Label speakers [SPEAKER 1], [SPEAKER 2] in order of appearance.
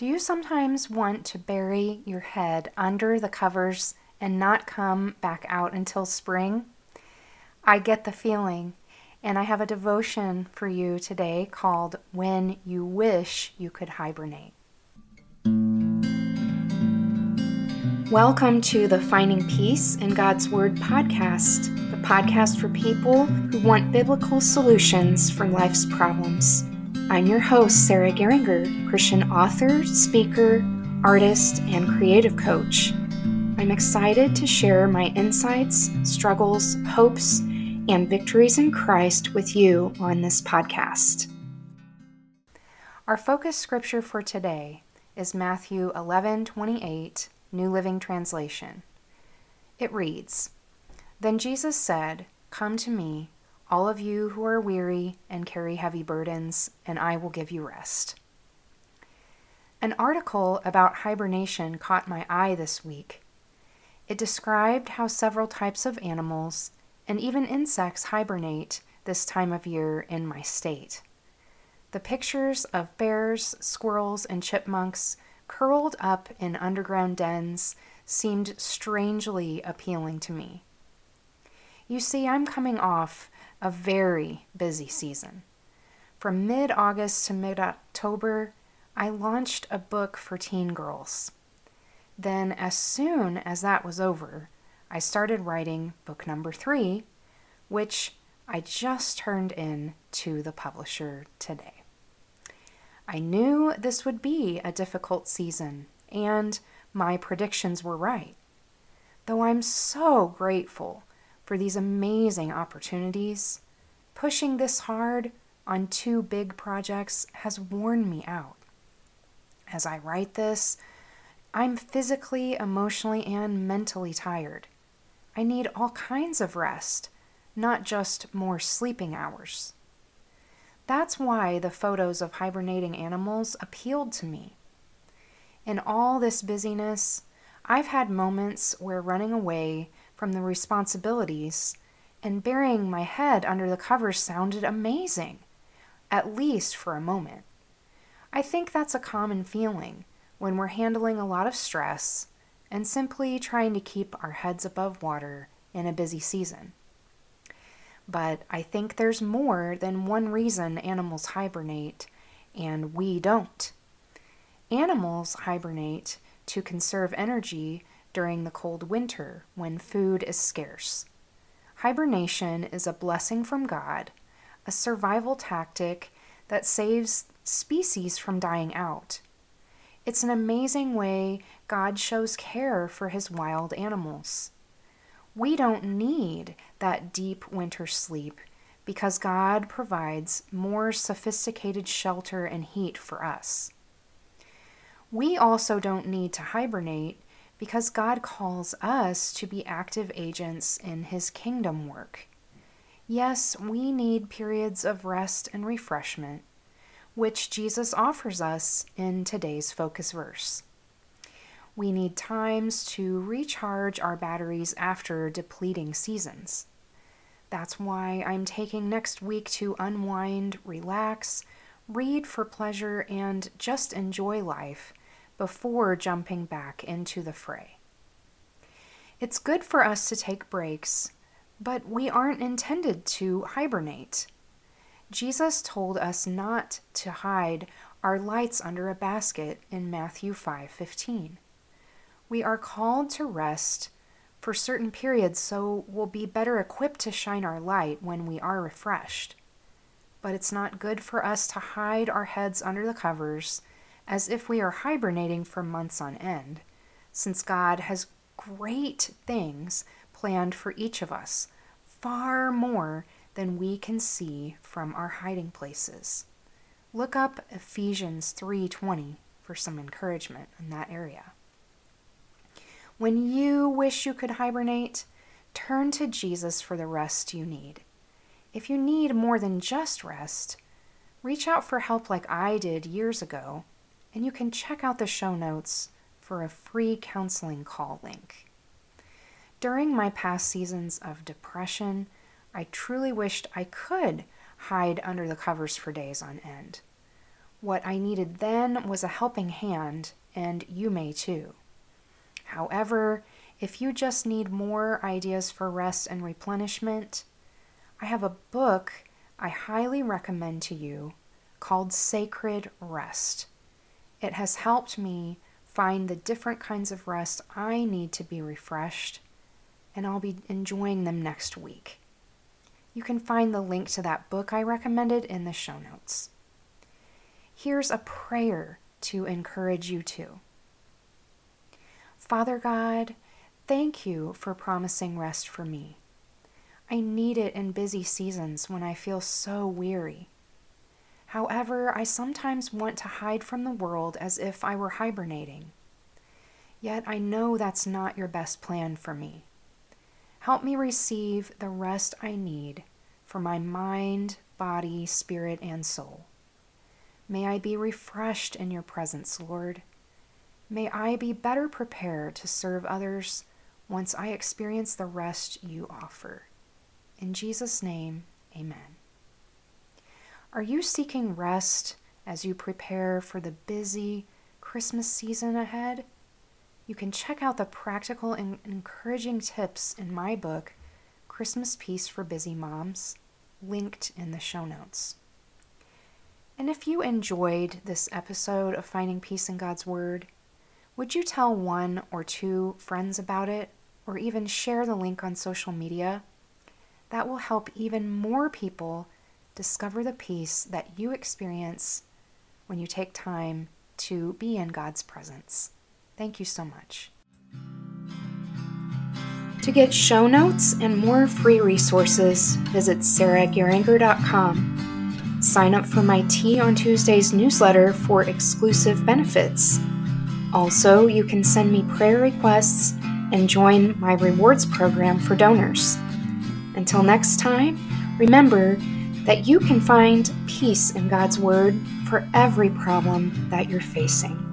[SPEAKER 1] Do you sometimes want to bury your head under the covers and not come back out until spring? I get the feeling, and I have a devotion for you today called When You Wish You Could Hibernate. Welcome to the Finding Peace in God's Word podcast, the podcast for people who want biblical solutions for life's problems. I'm your host, Sarah Geringer, Christian author, speaker, artist, and creative coach. I'm excited to share my insights, struggles, hopes, and victories in Christ with you on this podcast. Our focus scripture for today is Matthew 11:28, New Living Translation. It reads, Then Jesus said, Come to me, all of you who are weary and carry heavy burdens, and I will give you rest. An article about hibernation caught my eye this week. It described how several types of animals and even insects hibernate this time of year in my state. The pictures of bears, squirrels, and chipmunks curled up in underground dens seemed strangely appealing to me. You see, I'm coming off a very busy season. From mid August to mid October, I launched a book for teen girls. Then, as soon as that was over, I started writing book number three, which I just turned in to the publisher today. I knew this would be a difficult season, and my predictions were right. Though I'm so grateful for these amazing opportunities. Pushing this hard on two big projects has worn me out. As I write this, I'm physically, emotionally, and mentally tired. I need all kinds of rest, not just more sleeping hours. That's why the photos of hibernating animals appealed to me. In all this busyness, I've had moments where running away from the responsibilities, and burying my head under the covers sounded amazing, at least for a moment. I think that's a common feeling when we're handling a lot of stress and simply trying to keep our heads above water in a busy season. But I think there's more than one reason animals hibernate and we don't. Animals hibernate to conserve energy during the cold winter when food is scarce. Hibernation is a blessing from God, a survival tactic that saves species from dying out. It's an amazing way God shows care for his wild animals. We don't need that deep winter sleep because God provides more sophisticated shelter and heat for us. We also don't need to hibernate because God calls us to be active agents in His kingdom work. Yes, we need periods of rest and refreshment, which Jesus offers us in today's focus verse. We need times to recharge our batteries after depleting seasons. That's why I'm taking next week to unwind, relax, read for pleasure, and just enjoy life before jumping back into the fray. It's good for us to take breaks, but we aren't intended to hibernate. Jesus told us not to hide our lights under a basket in Matthew 5:15. We are called to rest for certain periods so we'll be better equipped to shine our light when we are refreshed. But it's not good for us to hide our heads under the covers as if we are hibernating for months on end, since God has great things planned for each of us, far more than we can see from our hiding places. Look up Ephesians 3:20 for some encouragement in that area. When you wish you could hibernate, turn to Jesus for the rest you need. If you need more than just rest, reach out for help like I did years ago and you can check out the show notes for a free counseling call link. During my past seasons of depression, I truly wished I could hide under the covers for days on end. What I needed then was a helping hand, and you may too. However, if you just need more ideas for rest and replenishment, I have a book I highly recommend to you called Sacred Rest. It has helped me find the different kinds of rest I need to be refreshed, and I'll be enjoying them next week. You can find the link to that book I recommended in the show notes. Here's a prayer to encourage you too. Father God, thank you for promising rest for me. I need it in busy seasons when I feel so weary. However, I sometimes want to hide from the world as if I were hibernating. Yet I know that's not your best plan for me. Help me receive the rest I need for my mind, body, spirit, and soul. May I be refreshed in your presence, Lord. May I be better prepared to serve others once I experience the rest you offer. In Jesus' name, amen. Are you seeking rest as you prepare for the busy Christmas season ahead? You can check out the practical and encouraging tips in my book, Christmas Peace for Busy Moms, linked in the show notes. And if you enjoyed this episode of Finding Peace in God's Word, would you tell one or two friends about it, or even share the link on social media? That will help even more people discover the peace that you experience when you take time to be in God's presence. Thank you so much. To get show notes and more free resources, visit sarahgeringer.com. Sign up for my Tea on Tuesdays newsletter for exclusive benefits. Also, you can send me prayer requests and join my rewards program for donors. Until next time, remember that you can find peace in God's Word for every problem that you're facing.